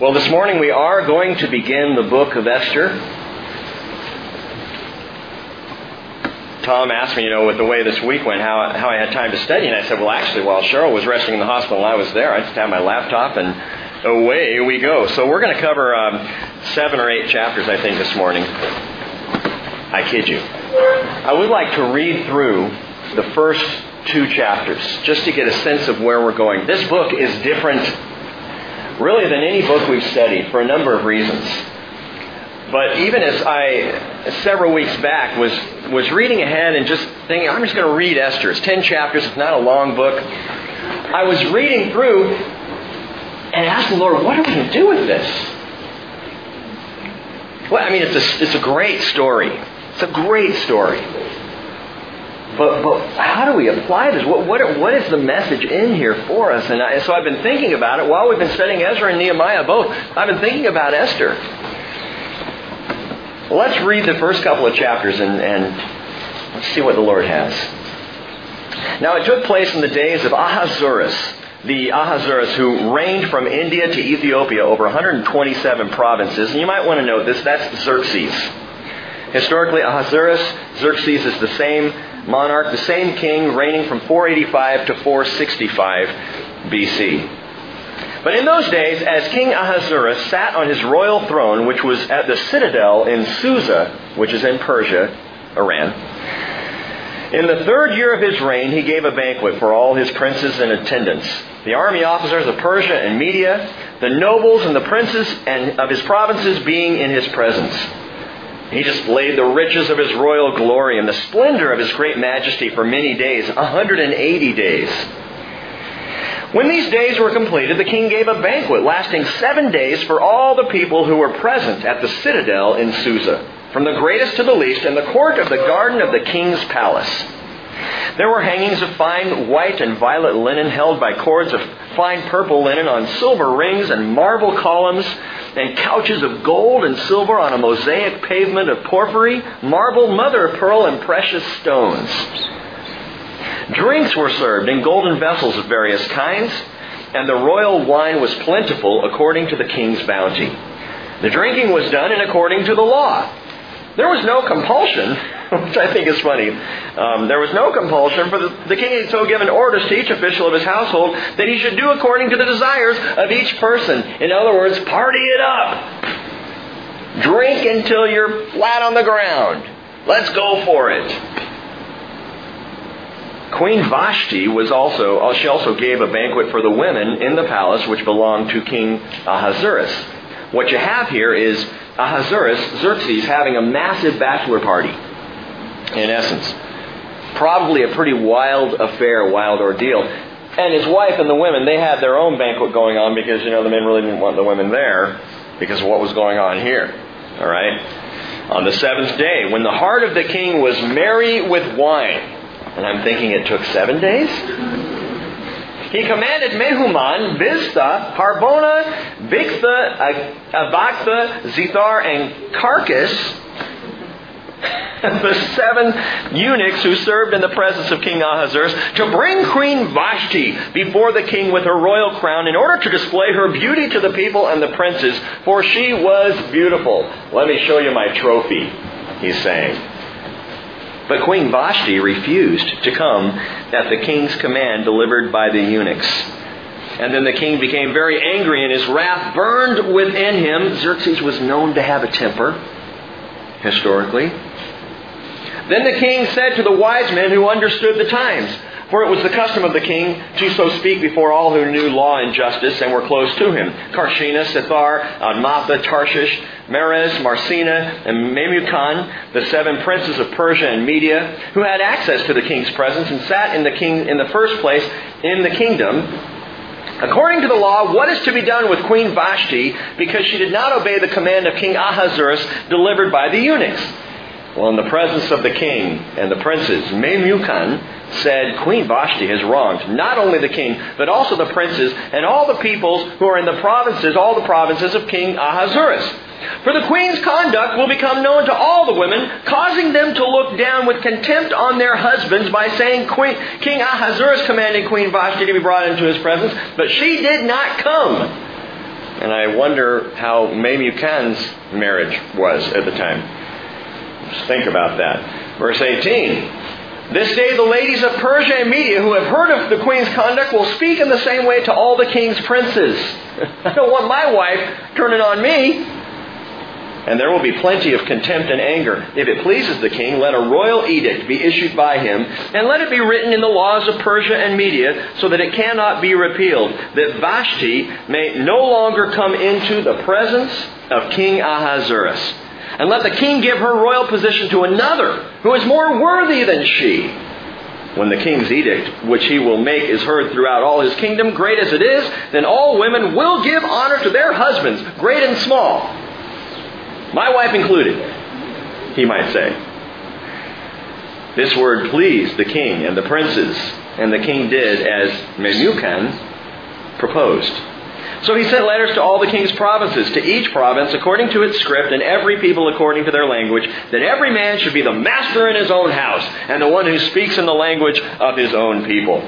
Well, this morning we are going to begin the book of Esther. Tom asked me, you know, with the way this week went, how, how I had time to study. And I said, well, actually, while Cheryl was resting in the hospital and I was there, I just had my laptop and away we go. So we're going to cover um, seven or eight chapters, I think, this morning. I kid you. I would like to read through the first two chapters just to get a sense of where we're going. This book is different, really, than any book we've studied for a number of reasons. But even as I, several weeks back, was, was reading ahead and just thinking, I'm just going to read Esther. It's 10 chapters, it's not a long book. I was reading through and asked the Lord, what are we going to do with this? Well, I mean, it's a, it's a great story. It's a great story. But, but how do we apply this? What, what, what is the message in here for us? And I, so I've been thinking about it while we've been studying Ezra and Nehemiah both. I've been thinking about Esther. Let's read the first couple of chapters and, and let's see what the Lord has. Now, it took place in the days of Ahasuerus, the Ahasuerus who reigned from India to Ethiopia over 127 provinces. And you might want to note this, that's Xerxes. Historically, Ahasuerus, Xerxes is the same monarch, the same king, reigning from 485 to 465 BC. But in those days, as King Ahasuerus sat on his royal throne, which was at the citadel in Susa, which is in Persia, Iran, in the third year of his reign, he gave a banquet for all his princes and attendants, the army officers of Persia and Media, the nobles and the princes and of his provinces being in his presence. He displayed the riches of his royal glory and the splendor of his great majesty for many days, 180 days. When these days were completed, the king gave a banquet lasting seven days for all the people who were present at the citadel in Susa, from the greatest to the least, in the court of the garden of the king's palace. There were hangings of fine white and violet linen held by cords of fine purple linen on silver rings and marble columns, and couches of gold and silver on a mosaic pavement of porphyry, marble, mother of pearl, and precious stones. Drinks were served in golden vessels of various kinds, and the royal wine was plentiful according to the king's bounty. The drinking was done in according to the law. There was no compulsion, which I think is funny. Um, there was no compulsion, for the, the king had so given orders to each official of his household that he should do according to the desires of each person. In other words, party it up. Drink until you're flat on the ground. Let's go for it. Queen Vashti was also, uh, she also gave a banquet for the women in the palace which belonged to King Ahasuerus. What you have here is Ahasuerus, Xerxes, having a massive bachelor party, in essence. Probably a pretty wild affair, wild ordeal. And his wife and the women, they had their own banquet going on because, you know, the men really didn't want the women there because of what was going on here. All right? On the seventh day, when the heart of the king was merry with wine, and I'm thinking it took seven days? He commanded Mehuman, Biztha, Harbona, Bigtha, Abagtha, Zethar, and Carkas, the seven eunuchs who served in the presence of King Ahasuerus, to bring Queen Vashti before the king with her royal crown in order to display her beauty to the people and the princes, for she was beautiful. Let me show you my trophy, he's saying. But Queen Vashti refused to come at the king's command delivered by the eunuchs. And then the king became very angry, and his wrath burned within him. Xerxes was known to have a temper, historically. Then the king said to the wise men who understood the times, for it was the custom of the king to so speak before all who knew law and justice and were close to him. Carshena, Shethar, Admatha, Tarshish, Meres, Marsena, and Memucan, the seven princes of Persia and Media, who had access to the king's presence and sat in the king in the first place in the kingdom, According to the law, what is to be done with Queen Vashti because she did not obey the command of King Ahasuerus delivered by the eunuchs? Well, in the presence of the king and the princes, Memucan said, Queen Vashti has wronged not only the king, but also the princes and all the peoples who are in the provinces, all the provinces of King Ahasuerus. For the queen's conduct will become known to all the women, causing them to look down with contempt on their husbands by saying, queen, King Ahasuerus commanded Queen Vashti to be brought into his presence, but she did not come. And I wonder how Memucan's marriage was at the time. Think about that. Verse 18. This day the ladies of Persia and Media who have heard of the queen's conduct will speak in the same way to all the king's princes. I don't want my wife turning on me. And there will be plenty of contempt and anger. If it pleases the king, let a royal edict be issued by him, and let it be written in the laws of Persia and Media, so that it cannot be repealed, that Vashti may no longer come into the presence of King Ahasuerus. And let the king give her royal position to another who is more worthy than she. When the king's edict, which he will make, is heard throughout all his kingdom, great as it is, then all women will give honor to their husbands, great and small. My wife included, he might say. This word pleased the king and the princes, and the king did as Memucan proposed. So he sent letters to all the king's provinces, to each province according to its script, and every people according to their language, that every man should be the master in his own house, and the one who speaks in the language of his own people.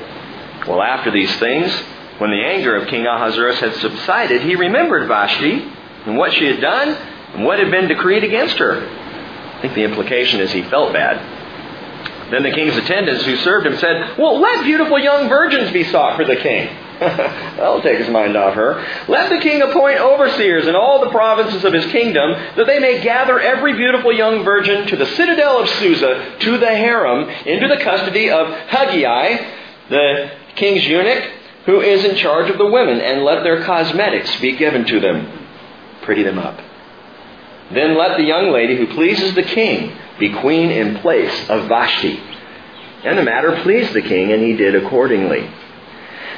Well, after these things, when the anger of King Ahasuerus had subsided, he remembered Vashti and what she had done and what had been decreed against her. I think the implication is he felt bad. Then the king's attendants who served him said, Well, let beautiful young virgins be sought for the king. That'll take his mind off her. Let the king appoint overseers in all the provinces of his kingdom, that they may gather every beautiful young virgin to the citadel of Susa, to the harem, into the custody of Hegai, the king's eunuch, who is in charge of the women, and let their cosmetics be given to them. Pretty them up. Then let the young lady who pleases the king be queen in place of Vashti. And the matter pleased the king, and he did accordingly.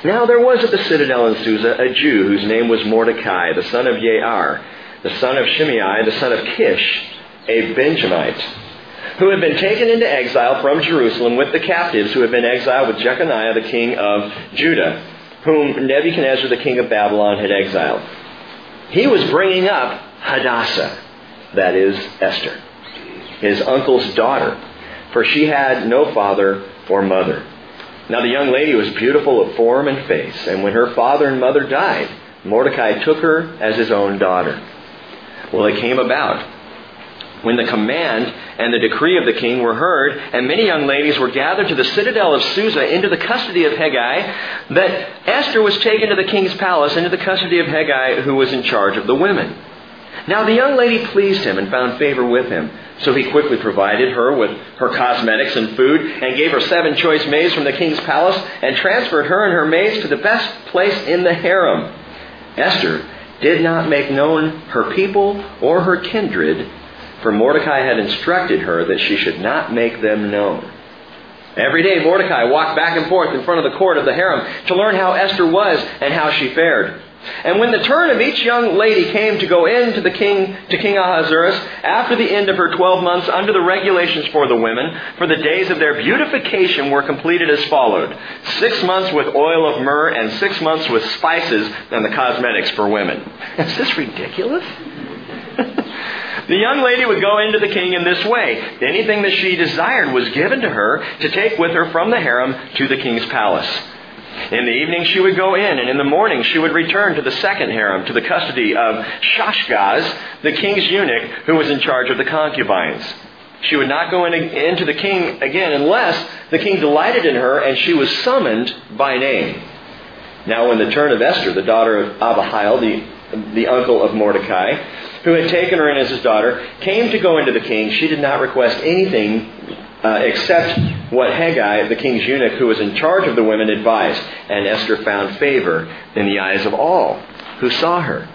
Now there was at the citadel in Susa a Jew whose name was Mordecai, the son of Jair, the son of Shimei, the son of Kish, a Benjamite, who had been taken into exile from Jerusalem with the captives who had been exiled with Jeconiah, the king of Judah, whom Nebuchadnezzar, the king of Babylon, had exiled. He was bringing up Hadassah, that is, Esther, his uncle's daughter, for she had no father or mother. Now the young lady was beautiful of form and face, and when her father and mother died, Mordecai took her as his own daughter. Well, it came about when the command and the decree of the king were heard, and many young ladies were gathered to the citadel of Susa into the custody of Hegai, that Esther was taken to the king's palace into the custody of Hegai, who was in charge of the women. Now the young lady pleased him and found favor with him. So he quickly provided her with her cosmetics and food, and gave her seven choice maids from the king's palace, and transferred her and her maids to the best place in the harem. Esther did not make known her people or her kindred, for Mordecai had instructed her that she should not make them known. Every day Mordecai walked back and forth in front of the court of the harem to learn how Esther was and how she fared. And when the turn of each young lady came to go in to the king to King Ahasuerus after the end of her twelve months under the regulations for the women, for the days of their beautification were completed as followed: six months with oil of myrrh and six months with spices and the cosmetics for women. Is this ridiculous? the young lady would go into the king in this way. Anything that she desired was given to her to take with her from the harem to the king's palace. In the evening she would go in, and in the morning she would return to the second harem, to the custody of Shashgaz, the king's eunuch, who was in charge of the concubines. She would not go in, into the king again unless the king delighted in her and she was summoned by name. Now, when the turn of Esther, the daughter of Abihail, the, the uncle of Mordecai, who had taken her in as his daughter, came to go into the king, she did not request anything uh, except what Haggai, the king's eunuch who was in charge of the women, advised. And Esther found favor in the eyes of all who saw her.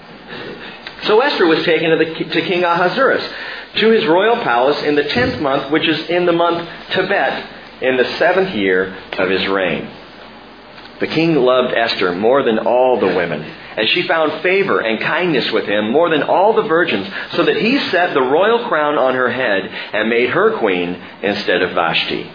So Esther was taken to, the, to King Ahasuerus, to his royal palace in the tenth month, which is in the month Tebet, in the seventh year of his reign. The king loved Esther more than all the women, and she found favor and kindness with him more than all the virgins, so that he set the royal crown on her head and made her queen instead of Vashti.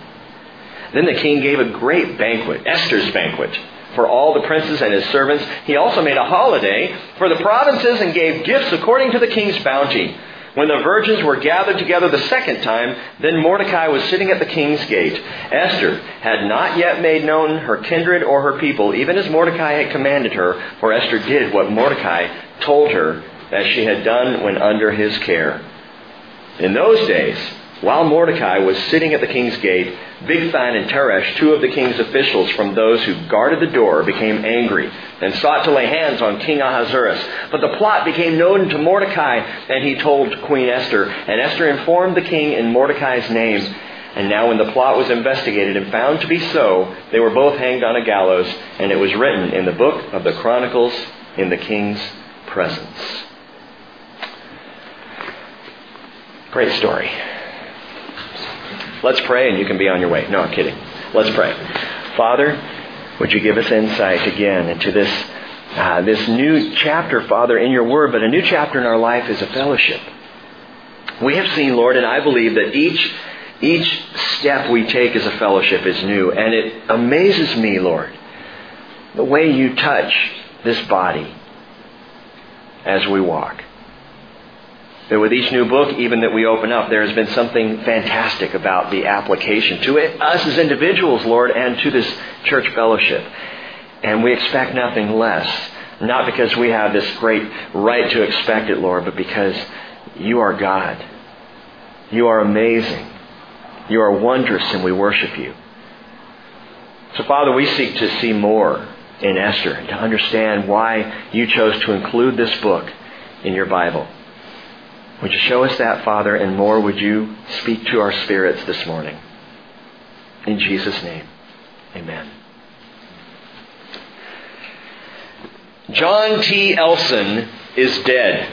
Then the king gave a great banquet, Esther's banquet, for all the princes and his servants. He also made a holiday for the provinces and gave gifts according to the king's bounty. When the virgins were gathered together the second time, then Mordecai was sitting at the king's gate. Esther had not yet made known her kindred or her people, even as Mordecai had commanded her, for Esther did what Mordecai told her as she had done when under his care. In those days, while Mordecai was sitting at the king's gate, Bigthan and Teresh, two of the king's officials from those who guarded the door, became angry and sought to lay hands on King Ahasuerus. But the plot became known to Mordecai, and he told Queen Esther. And Esther informed the king in Mordecai's name. And now when the plot was investigated and found to be so, they were both hanged on a gallows, and it was written in the book of the Chronicles in the king's presence. Great story. Let's pray and you can be on your way. No, I'm kidding. Let's pray. Father, would you give us insight again into this, uh, this new chapter, Father, in your word, but a new chapter in our life is a fellowship. We have seen, Lord, and I believe that each, each step we take as a fellowship is new. And it amazes me, Lord, the way you touch this body as we walk. That with each new book, even that we open up, there has been something fantastic about the application to it, us as individuals, Lord, and to this church fellowship. And we expect nothing less. Not because we have this great right to expect it, Lord, but because you are God. You are amazing. You are wondrous, and we worship you. So, Father, we seek to see more in Esther and to understand why you chose to include this book in your Bible. Would you show us that, Father, and more would you speak to our spirits this morning? In Jesus' name, amen. John T. Elson is dead.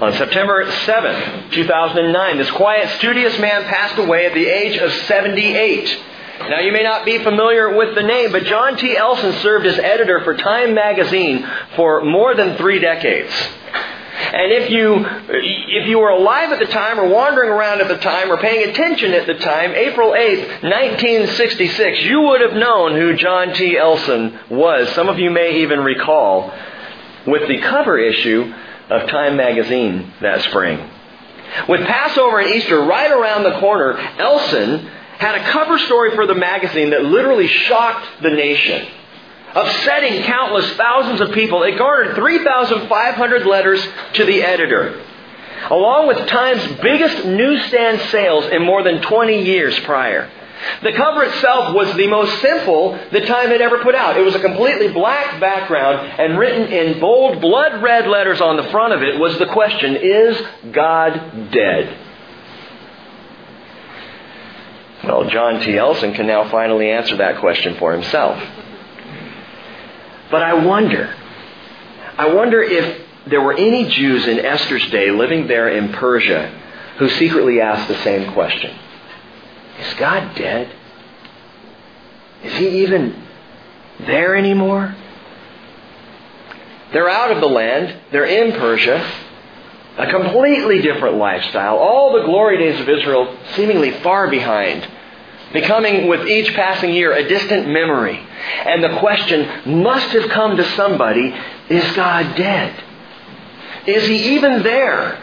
On September 7, 2009, this quiet, studious man passed away at the age of 78. Now, you may not be familiar with the name, but John T. Elson served as editor for Time magazine for more than three decades. And if you, if you were alive at the time or wandering around at the time or paying attention at the time, April 8th, 1966, you would have known who John T. Elson was. Some of you may even recall with the cover issue of Time magazine that spring. With Passover and Easter right around the corner, Elson had a cover story for the magazine that literally shocked the nation upsetting countless thousands of people. It garnered 3,500 letters to the editor, along with Time's biggest newsstand sales in more than 20 years prior. The cover itself was the most simple the Time had ever put out. It was a completely black background, and written in bold, blood red letters on the front of it was the question Is God dead? Well, John T. Elson can now finally answer that question for himself. But I wonder, I wonder if there were any Jews in Esther's day living there in Persia who secretly asked the same question. Is God dead? Is he even there anymore? They're out of the land, they're in Persia, a completely different lifestyle, all the glory days of Israel seemingly far behind becoming with each passing year a distant memory. And the question must have come to somebody is God dead? Is he even there?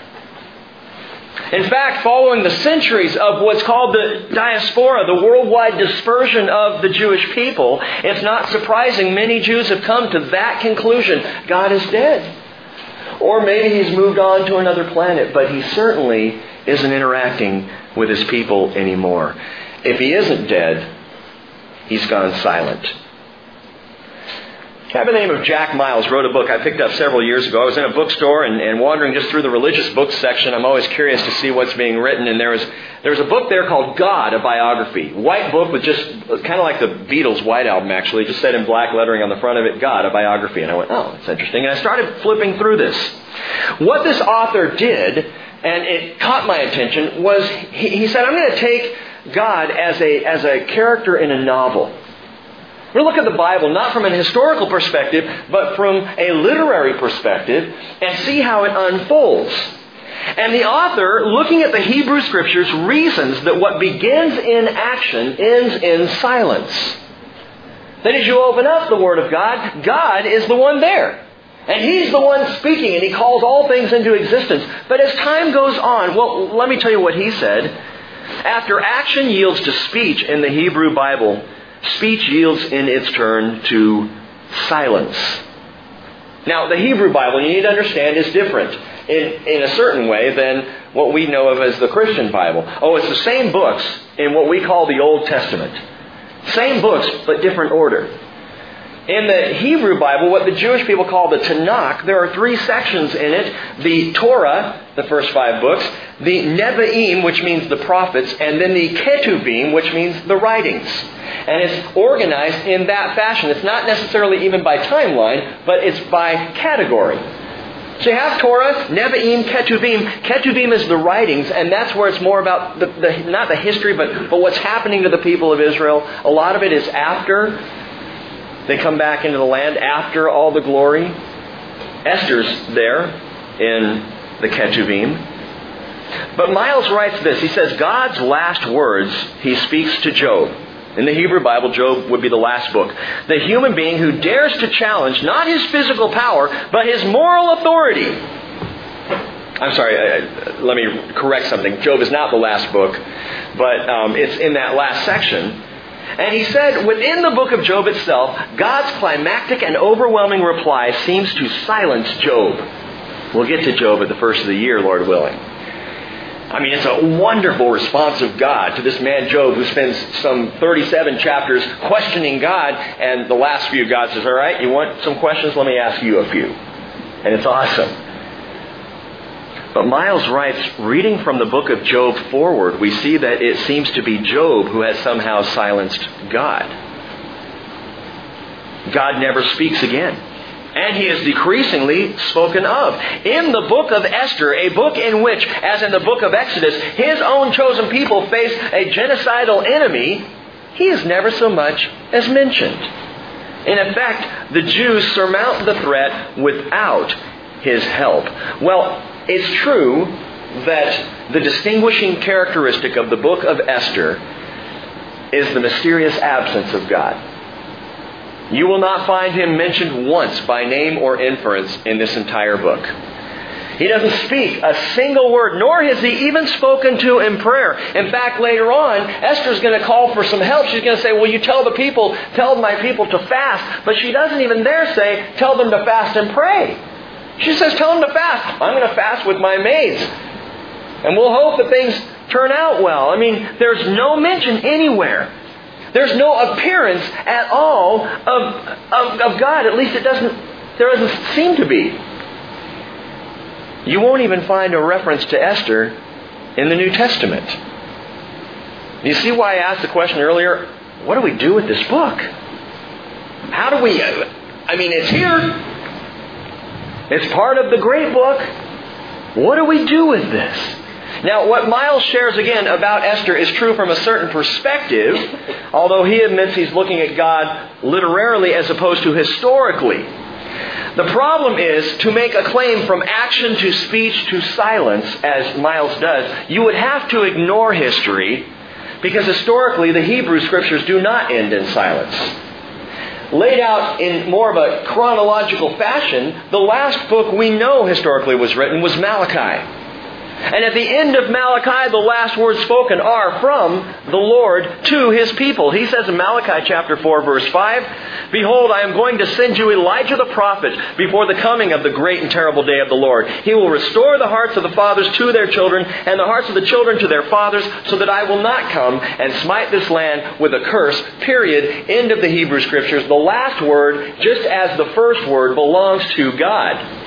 In fact, following the centuries of what's called the diaspora, the worldwide dispersion of the Jewish people, it's not surprising many Jews have come to that conclusion God is dead. Or maybe he's moved on to another planet, but he certainly isn't interacting with his people anymore. If he isn't dead, he's gone silent. Guy by the name of Jack Miles wrote a book I picked up several years ago. I was in a bookstore and, and wandering just through the religious books section. I'm always curious to see what's being written. And there was, there was a book there called God, a biography. White book with just kind of like the Beatles' White Album, actually. Just said in black lettering on the front of it, God, a biography. And I went, oh, that's interesting. And I started flipping through this. What this author did, and it caught my attention, was he, he said, I'm going to take God as a, as a character in a novel. We look at the Bible not from an historical perspective, but from a literary perspective and see how it unfolds. And the author, looking at the Hebrew Scriptures, reasons that what begins in action ends in silence. Then as you open up the Word of God, God is the one there. And he's the one speaking, and he calls all things into existence. But as time goes on, well, let me tell you what he said. After action yields to speech in the Hebrew Bible, speech yields in its turn to silence. Now, the Hebrew Bible, you need to understand, is different in, in a certain way than what we know of as the Christian Bible. Oh, it's the same books in what we call the Old Testament. Same books, but different order. In the Hebrew Bible, what the Jewish people call the Tanakh, there are three sections in it. The Torah, the first five books, the Nevi'im, which means the prophets, and then the Ketuvim, which means the writings. And it's organized in that fashion. It's not necessarily even by timeline, but it's by category. So you have Torah, Nevi'im, Ketuvim. Ketuvim is the writings, and that's where it's more about the, the, not the history, but, but what's happening to the people of Israel. A lot of it is after they come back into the land after all the glory. Esther's there in the Ketuvim. But Miles writes this. He says, God's last words he speaks to Job. In the Hebrew Bible, Job would be the last book. The human being who dares to challenge not his physical power, but his moral authority. I'm sorry, uh, let me correct something. Job is not the last book, but um, it's in that last section. And he said, within the book of Job itself, God's climactic and overwhelming reply seems to silence Job. We'll get to Job at the first of the year, Lord willing. I mean, it's a wonderful response of God to this man Job who spends some 37 chapters questioning God, and the last few, God says, All right, you want some questions? Let me ask you a few. And it's awesome. But Miles writes, reading from the book of Job forward, we see that it seems to be Job who has somehow silenced God. God never speaks again. And he is decreasingly spoken of. In the book of Esther, a book in which, as in the book of Exodus, his own chosen people face a genocidal enemy, he is never so much as mentioned. In effect, the Jews surmount the threat without his help. Well, it's true that the distinguishing characteristic of the book of Esther is the mysterious absence of God. You will not find him mentioned once by name or inference in this entire book. He doesn't speak a single word, nor has he even spoken to in prayer. In fact, later on, Esther's going to call for some help. She's going to say, Will you tell the people, tell my people to fast? But she doesn't even there say, Tell them to fast and pray. She says, Tell him to fast. I'm going to fast with my maids. And we'll hope that things turn out well. I mean, there's no mention anywhere. There's no appearance at all of, of, of God. At least it doesn't, there doesn't seem to be. You won't even find a reference to Esther in the New Testament. You see why I asked the question earlier? What do we do with this book? How do we. I mean, it's here. It's part of the great book. What do we do with this? Now, what Miles shares again about Esther is true from a certain perspective, although he admits he's looking at God literarily as opposed to historically. The problem is to make a claim from action to speech to silence, as Miles does, you would have to ignore history because historically the Hebrew scriptures do not end in silence laid out in more of a chronological fashion, the last book we know historically was written was Malachi. And at the end of Malachi, the last words spoken are from the Lord to his people. He says in Malachi chapter 4 verse 5, Behold, I am going to send you Elijah the prophet before the coming of the great and terrible day of the Lord. He will restore the hearts of the fathers to their children and the hearts of the children to their fathers so that I will not come and smite this land with a curse. Period. End of the Hebrew scriptures. The last word, just as the first word, belongs to God.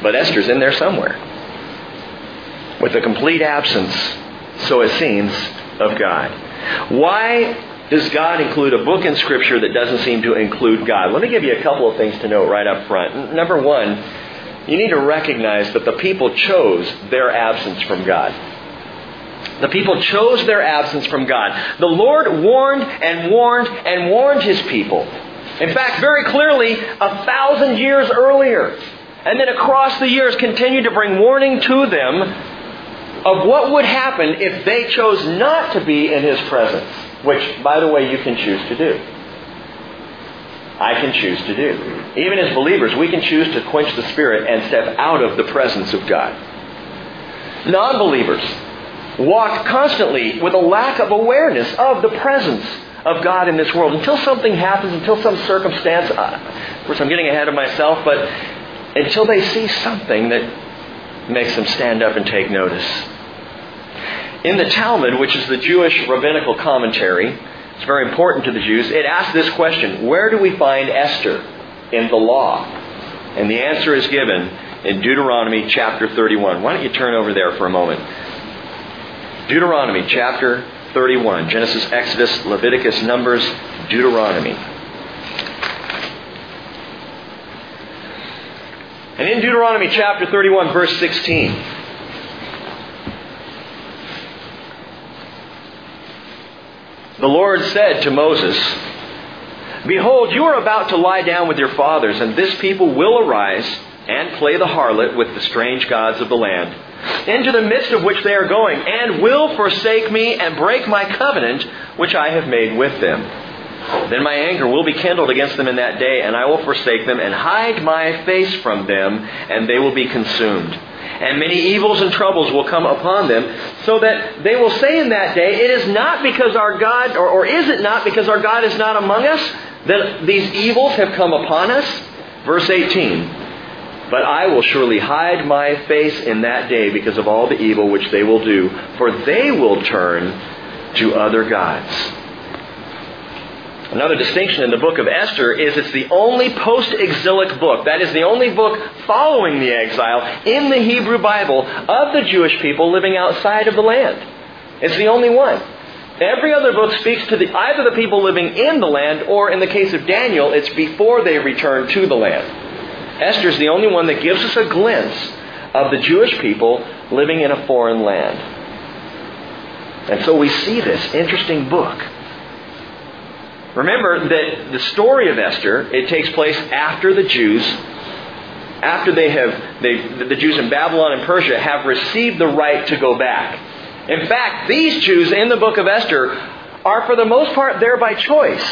But Esther's in there somewhere with a complete absence, so it seems, of God. Why does God include a book in Scripture that doesn't seem to include God? Let me give you a couple of things to note right up front. Number one, you need to recognize that the people chose their absence from God. The people chose their absence from God. The Lord warned and warned and warned his people. In fact, very clearly, a thousand years earlier. And then across the years continued to bring warning to them of what would happen if they chose not to be in His presence, which, by the way, you can choose to do. I can choose to do. Even as believers, we can choose to quench the Spirit and step out of the presence of God. Non believers walk constantly with a lack of awareness of the presence of God in this world. Until something happens, until some circumstance, uh, of course I'm getting ahead of myself, but until they see something that makes them stand up and take notice. In the Talmud, which is the Jewish rabbinical commentary, it's very important to the Jews, it asks this question Where do we find Esther in the law? And the answer is given in Deuteronomy chapter 31. Why don't you turn over there for a moment? Deuteronomy chapter 31. Genesis, Exodus, Leviticus, Numbers, Deuteronomy. And in Deuteronomy chapter 31, verse 16, the Lord said to Moses, Behold, you are about to lie down with your fathers, and this people will arise and play the harlot with the strange gods of the land, into the midst of which they are going, and will forsake me and break my covenant which I have made with them. Then my anger will be kindled against them in that day, and I will forsake them and hide my face from them, and they will be consumed. And many evils and troubles will come upon them, so that they will say in that day, It is not because our God, or, or is it not because our God is not among us, that these evils have come upon us? Verse 18. But I will surely hide my face in that day because of all the evil which they will do, for they will turn to other gods. Another distinction in the book of Esther is it's the only post exilic book, that is, the only book following the exile in the Hebrew Bible of the Jewish people living outside of the land. It's the only one. Every other book speaks to the, either the people living in the land, or in the case of Daniel, it's before they return to the land. Esther is the only one that gives us a glimpse of the Jewish people living in a foreign land. And so we see this interesting book Remember that the story of Esther, it takes place after the Jews, after they have, they, the Jews in Babylon and Persia have received the right to go back. In fact, these Jews in the book of Esther are for the most part there by choice.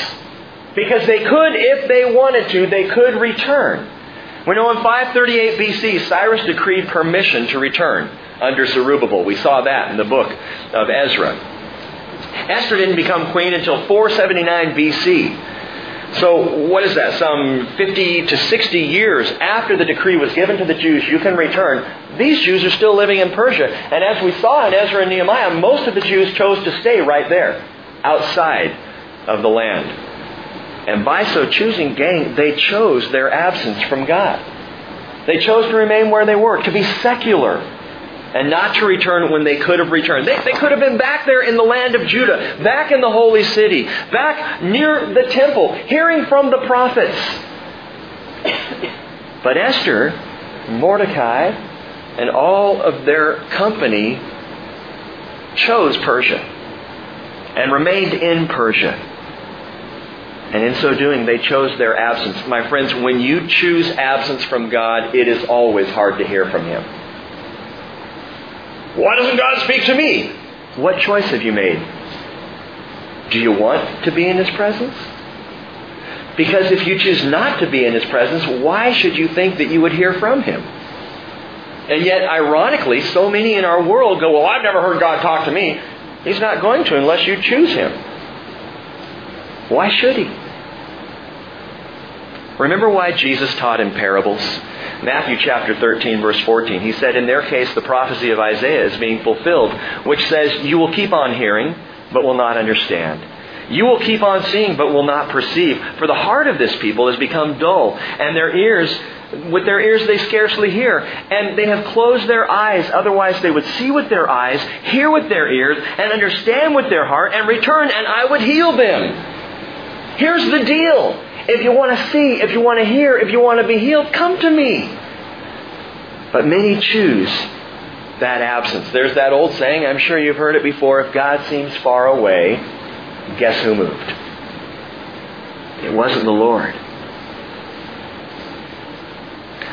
Because they could, if they wanted to, they could return. We know in 538 BC, Cyrus decreed permission to return under Zerubbabel. We saw that in the book of Ezra. Esther didn't become queen until 479 BC. So, what is that? Some 50 to 60 years after the decree was given to the Jews, you can return. These Jews are still living in Persia. And as we saw in Ezra and Nehemiah, most of the Jews chose to stay right there, outside of the land. And by so choosing, gang, they chose their absence from God. They chose to remain where they were, to be secular, and not to return when they could have returned. They, they could have been back there in the land of Judah, back in the holy city, back near the temple, hearing from the prophets. But Esther, Mordecai, and all of their company chose Persia and remained in Persia. And in so doing, they chose their absence. My friends, when you choose absence from God, it is always hard to hear from Him. Why doesn't God speak to me? What choice have you made? Do you want to be in His presence? Because if you choose not to be in His presence, why should you think that you would hear from Him? And yet, ironically, so many in our world go, Well, I've never heard God talk to me. He's not going to unless you choose Him. Why should He? Remember why Jesus taught in parables? Matthew chapter 13, verse 14. He said, In their case, the prophecy of Isaiah is being fulfilled, which says, You will keep on hearing, but will not understand. You will keep on seeing, but will not perceive. For the heart of this people has become dull, and their ears, with their ears they scarcely hear. And they have closed their eyes, otherwise they would see with their eyes, hear with their ears, and understand with their heart, and return, and I would heal them. Here's the deal. If you want to see, if you want to hear, if you want to be healed, come to me. But many choose that absence. There's that old saying, I'm sure you've heard it before if God seems far away, guess who moved? It wasn't the Lord.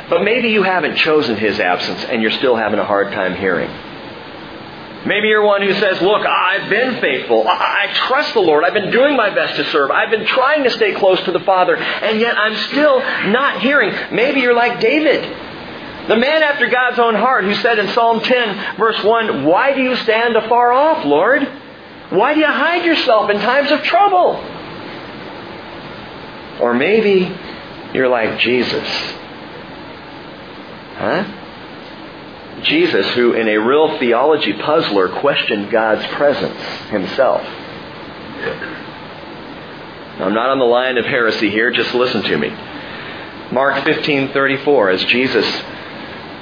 But maybe you haven't chosen His absence and you're still having a hard time hearing. Maybe you're one who says, Look, I've been faithful. I, I, trust the Lord. I've been doing my best to serve. I've been trying to stay close to the Father, and yet I'm still not hearing. Maybe you're like David, the man after God's own heart, who said in Psalm 10, verse 1, Why do you stand afar off, Lord? Why do you hide yourself in times of trouble? Or maybe you're like Jesus. Huh? Jesus, who in a real theology puzzler questioned God's presence himself. Now, I'm not on the line of heresy here, just listen to me. Mark 15:34 as Jesus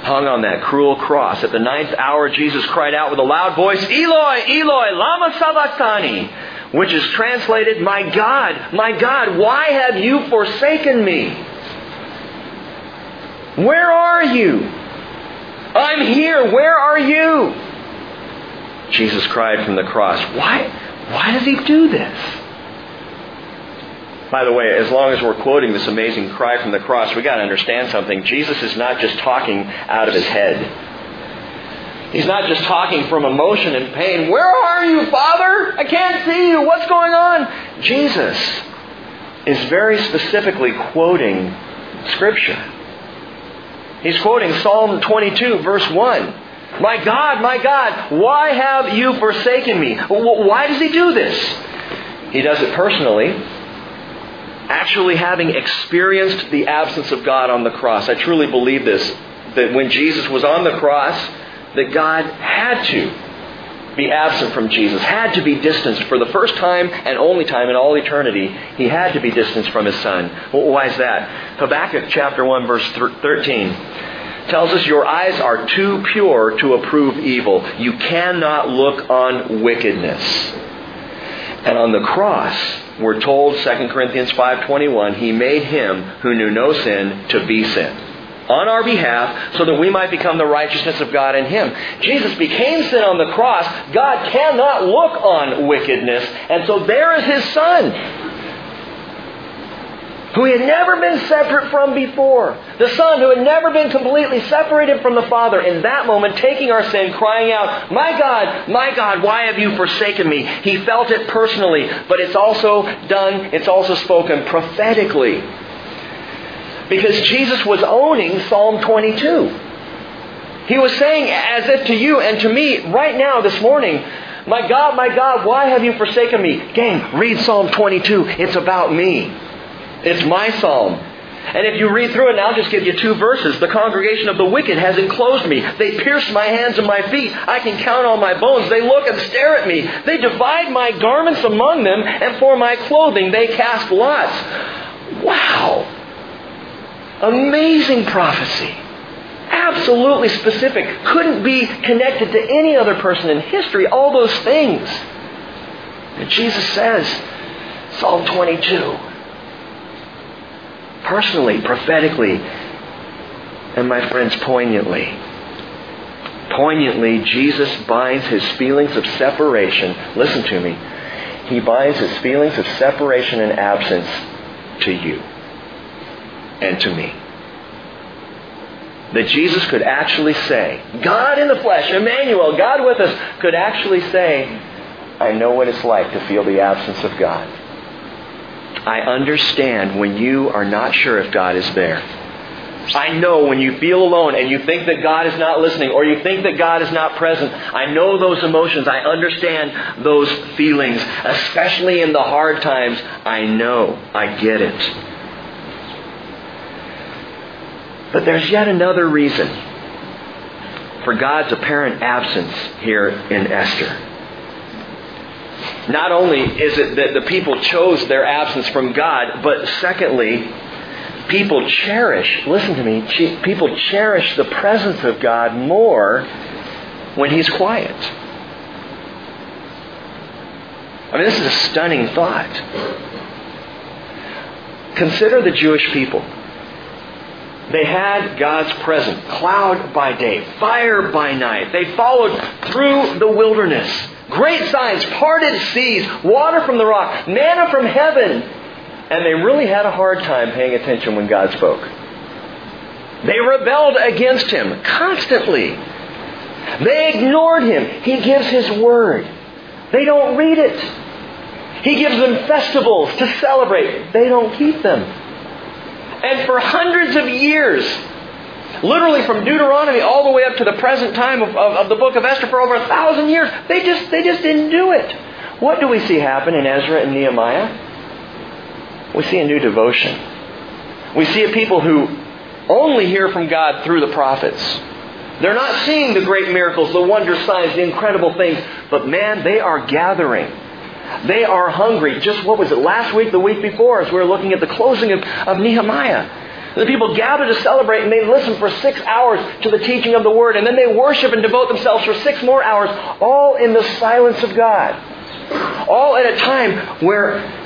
hung on that cruel cross at the ninth hour Jesus cried out with a loud voice, "Eloi, Eloi, lama sabachthani," which is translated, "My God, my God, why have you forsaken me?" Where are you? I'm here. Where are you? Jesus cried from the cross. Why, why does he do this? By the way, as long as we're quoting this amazing cry from the cross, we got to understand something. Jesus is not just talking out of his head. He's not just talking from emotion and pain. Where are you, Father? I can't see you. What's going on? Jesus is very specifically quoting Scripture. He's quoting Psalm 22, verse 1. My God, my God, why have you forsaken me? Why does he do this? He does it personally, actually having experienced the absence of God on the cross. I truly believe this, that when Jesus was on the cross, that God had to be absent from Jesus, had to be distanced for the first time and only time in all eternity. He had to be distanced from his son. Well, why is that? Habakkuk chapter 1 verse 13 tells us your eyes are too pure to approve evil. You cannot look on wickedness. And on the cross, we're told 2 Corinthians 5:21, he made him who knew no sin to be sin on our behalf so that we might become the righteousness of God in Him. Jesus became sin on the cross. God cannot look on wickedness. And so there is His Son, who had never been separate from before. The Son who had never been completely separated from the Father. In that moment, taking our sin, crying out, My God, my God, why have you forsaken me? He felt it personally, but it's also done, it's also spoken prophetically because Jesus was owning Psalm 22. He was saying, as if to you and to me right now this morning, My God, my God, why have you forsaken me? Gang, read Psalm 22. It's about me. It's my psalm. And if you read through it, and I'll just give you two verses. The congregation of the wicked has enclosed me. They pierced my hands and my feet. I can count on my bones. They look and stare at me. They divide my garments among them, and for my clothing they cast lots. Wow. Amazing prophecy. Absolutely specific. Couldn't be connected to any other person in history. All those things. And Jesus says, Psalm 22. Personally, prophetically, and my friends, poignantly. Poignantly, Jesus binds his feelings of separation. Listen to me. He binds his feelings of separation and absence to you and to me. That Jesus could actually say, God in the flesh, Emmanuel, God with us, could actually say, I know what it's like to feel the absence of God. I understand when you are not sure if God is there. I know when you feel alone and you think that God is not listening or you think that God is not present. I know those emotions. I understand those feelings, especially in the hard times. I know. I get it. But there's yet another reason for God's apparent absence here in Esther. Not only is it that the people chose their absence from God, but secondly, people cherish, listen to me, people cherish the presence of God more when He's quiet. I mean, this is a stunning thought. Consider the Jewish people. They had God's presence, cloud by day, fire by night. They followed through the wilderness. Great signs, parted seas, water from the rock, manna from heaven. And they really had a hard time paying attention when God spoke. They rebelled against Him constantly. They ignored him. He gives his word. They don't read it. He gives them festivals to celebrate. They don't keep them. And for hundreds of years, literally from Deuteronomy all the way up to the present time of, of, of, the book of Esther for over a thousand years, they just, they just didn't do it. What do we see happen in Ezra and Nehemiah? We see a new devotion. We see a people who only hear from God through the prophets. They're not seeing the great miracles, the wonder signs, the incredible things, but man, they are gathering. They are hungry. Just what was it, last week, the week before, as we were looking at the closing of, of Nehemiah. The people gather to celebrate and they listen for six hours to the teaching of the Word, and then they worship and devote themselves for six more hours, all in the silence of God. All at a time where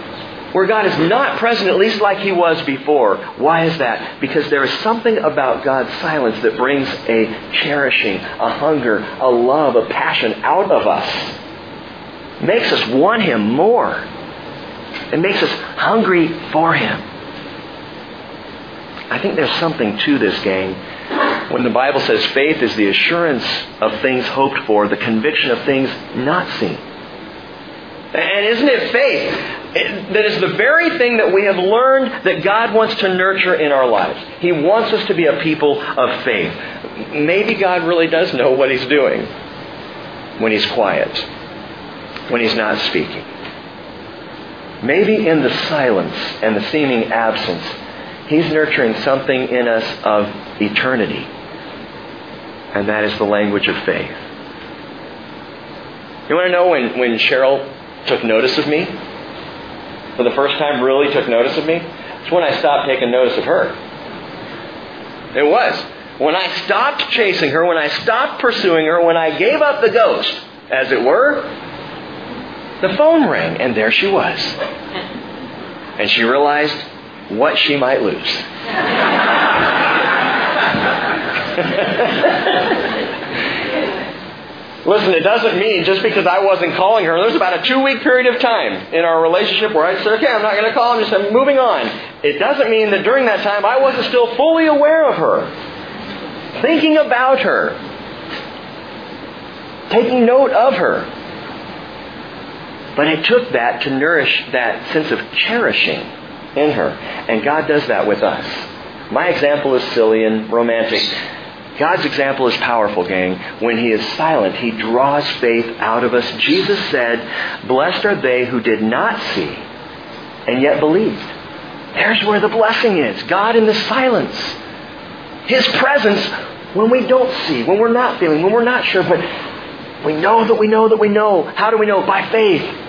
where God is not present, at least like He was before. Why is that? Because there is something about God's silence that brings a cherishing, a hunger, a love, a passion out of us. Makes us want Him more. It makes us hungry for Him. I think there's something to this, gang. When the Bible says faith is the assurance of things hoped for, the conviction of things not seen. And isn't it faith that is the very thing that we have learned that God wants to nurture in our lives. He wants us to be a people of faith. Maybe God really does know what He's doing when He's quiet, when He's not speaking. Maybe in the silence and the seeming absence, He's nurturing something in us of eternity. And that is the language of faith. You want to know when, when Cheryl took notice of me? for the first time really took notice of me, it's when I stopped taking notice of her. It was. When I stopped chasing her, when I stopped pursuing her, when I gave up the ghost, as it were, the phone rang, and there she was. And she realized what she might lose. Listen, it doesn't mean just because I wasn't calling her, there's about a two week period of time in our relationship where I said, okay, I'm not going to call, I'm just I'm moving on. It doesn't mean that during that time I wasn't still fully aware of her, thinking about her, taking note of her. But it took that to nourish that sense of cherishing in her. And God does that with us. My example is silly and romantic. God's example is powerful, gang. When He is silent, He draws faith out of us. Jesus said, Blessed are they who did not see and yet believed. There's where the blessing is. God in the silence. His presence when we don't see, when we're not feeling, when we're not sure, but we know that we know that we know. How do we know? By faith.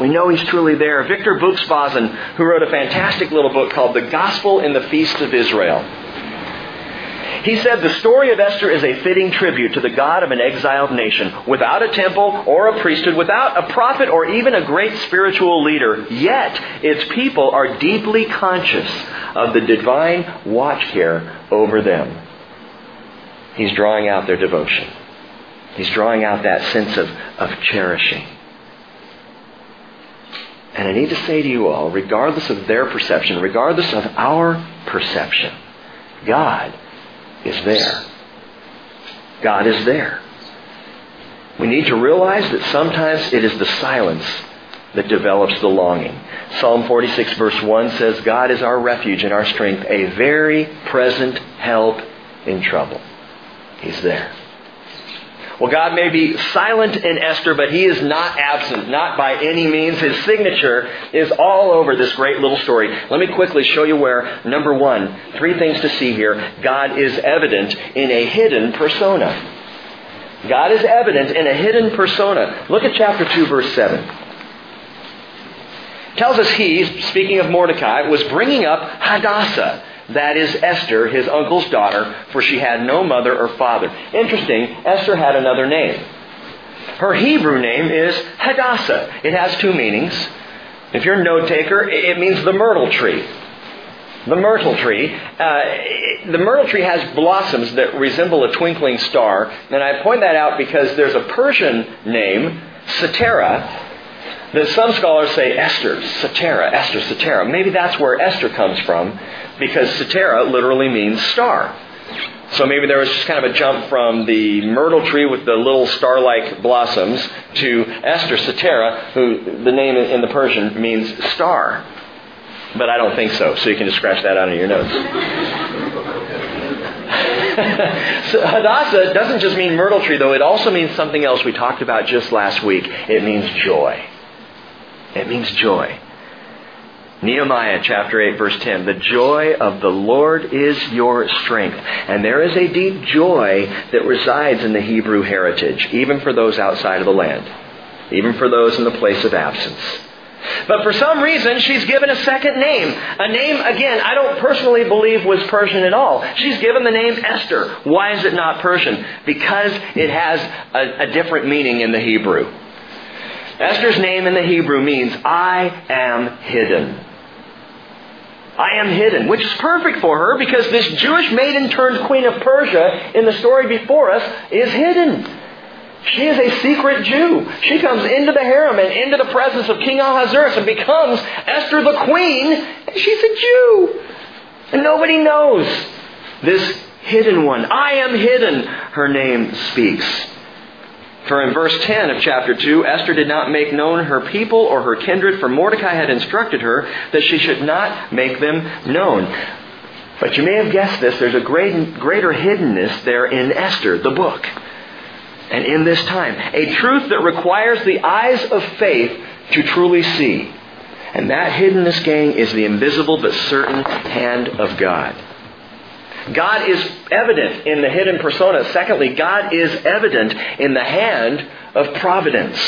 We know He's truly there. Victor Buksbazen, who wrote a fantastic little book called The Gospel in the Feast of Israel, he said the story of Esther is a fitting tribute to the God of an exiled nation, without a temple or a priesthood, without a prophet or even a great spiritual leader. Yet, its people are deeply conscious of the divine watch care over them. He's drawing out their devotion. He's drawing out that sense of, of cherishing. And I need to say to you all, regardless of their perception, regardless of our perception, God is there. God is there. We need to realize that sometimes it is the silence that develops the longing. Psalm 46 verse 1 says, God is our refuge and our strength, a very present help in trouble. He's there. Well, God may be silent in Esther, but he is not absent, not by any means. His signature is all over this great little story. Let me quickly show you where, number one, three things to see here. God is evident in a hidden persona. God is evident in a hidden persona. Look at chapter 2, verse 7. It tells us he, speaking of Mordecai, was bringing up Hadassah that is Esther, his uncle's daughter, for she had no mother or father. Interesting, Esther had another name. Her Hebrew name is Hadassah. It has two meanings. If you're a note taker, it means the myrtle tree. The myrtle tree. Uh, the myrtle tree has blossoms that resemble a twinkling star. And I point that out because there's a Persian name, Satera, that some scholars say Esther, Satera, Esther, Satera. Maybe that's where Esther comes from because Satera literally means star. So maybe there was just kind of a jump from the myrtle tree with the little star-like blossoms to Esther Satera, who the name in the Persian means star. But I don't think so, so you can just scratch that out of your notes. so Hadassah doesn't just mean myrtle tree, though. It also means something else we talked about just last week. It means joy. It means joy. Nehemiah chapter 8 verse 10. The joy of the Lord is your strength. And there is a deep joy that resides in the Hebrew heritage, even for those outside of the land, even for those in the place of absence. But for some reason, she's given a second name. A name, again, I don't personally believe was Persian at all. She's given the name Esther. Why is it not Persian? Because it has a, a different meaning in the Hebrew. Esther's name in the Hebrew means, I am hidden. I am hidden, which is perfect for her because this Jewish maiden turned queen of Persia in the story before us is hidden. She is a secret Jew. She comes into the harem and into the presence of King Ahasuerus and becomes Esther the queen, and she's a Jew. And nobody knows. This hidden one, I am hidden, her name speaks. For in verse 10 of chapter 2, Esther did not make known her people or her kindred, for Mordecai had instructed her that she should not make them known. But you may have guessed this, there's a great, greater hiddenness there in Esther, the book. And in this time, a truth that requires the eyes of faith to truly see. And that hiddenness, gang, is the invisible but certain hand of God. God is evident in the hidden persona. Secondly, God is evident in the hand of providence.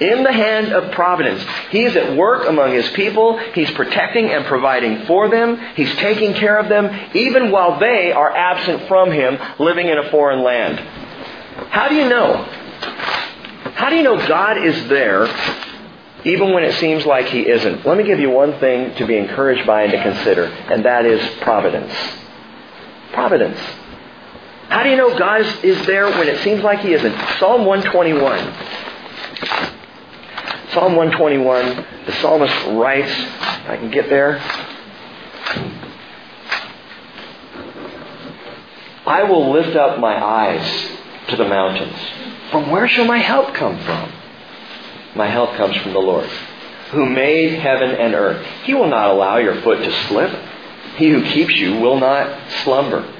In the hand of providence. He's at work among His people. He's protecting and providing for them. He's taking care of them, even while they are absent from Him, living in a foreign land. How do you know? How do you know God is there even when it seems like He isn't? Let me give you one thing to be encouraged by and to consider, and that is providence. Providence. How do you know God is there when it seems like He isn't? Psalm 121. Psalm 121, the psalmist writes, I can get there. I will lift up my eyes to the mountains. From where shall my help come from? My help comes from the Lord, who made heaven and earth. He will not allow your foot to slip. He who keeps you will not slumber.